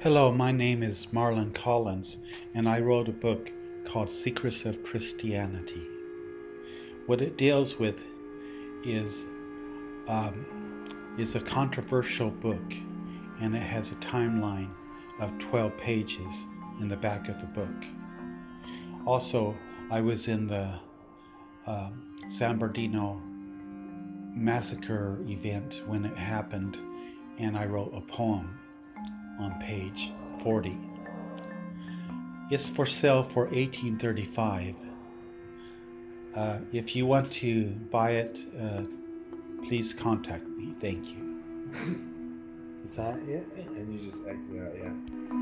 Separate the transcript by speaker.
Speaker 1: Hello, my name is Marlon Collins, and I wrote a book called Secrets of Christianity. What it deals with is um, is a controversial book, and it has a timeline of 12 pages in the back of the book. Also, I was in the um, San Bernardino massacre event when it happened, and I wrote a poem on page 40. It's for sale for 1835. Uh, if you want to buy it, uh, please contact me. Thank you. Is that it?
Speaker 2: And you just exit out, yeah.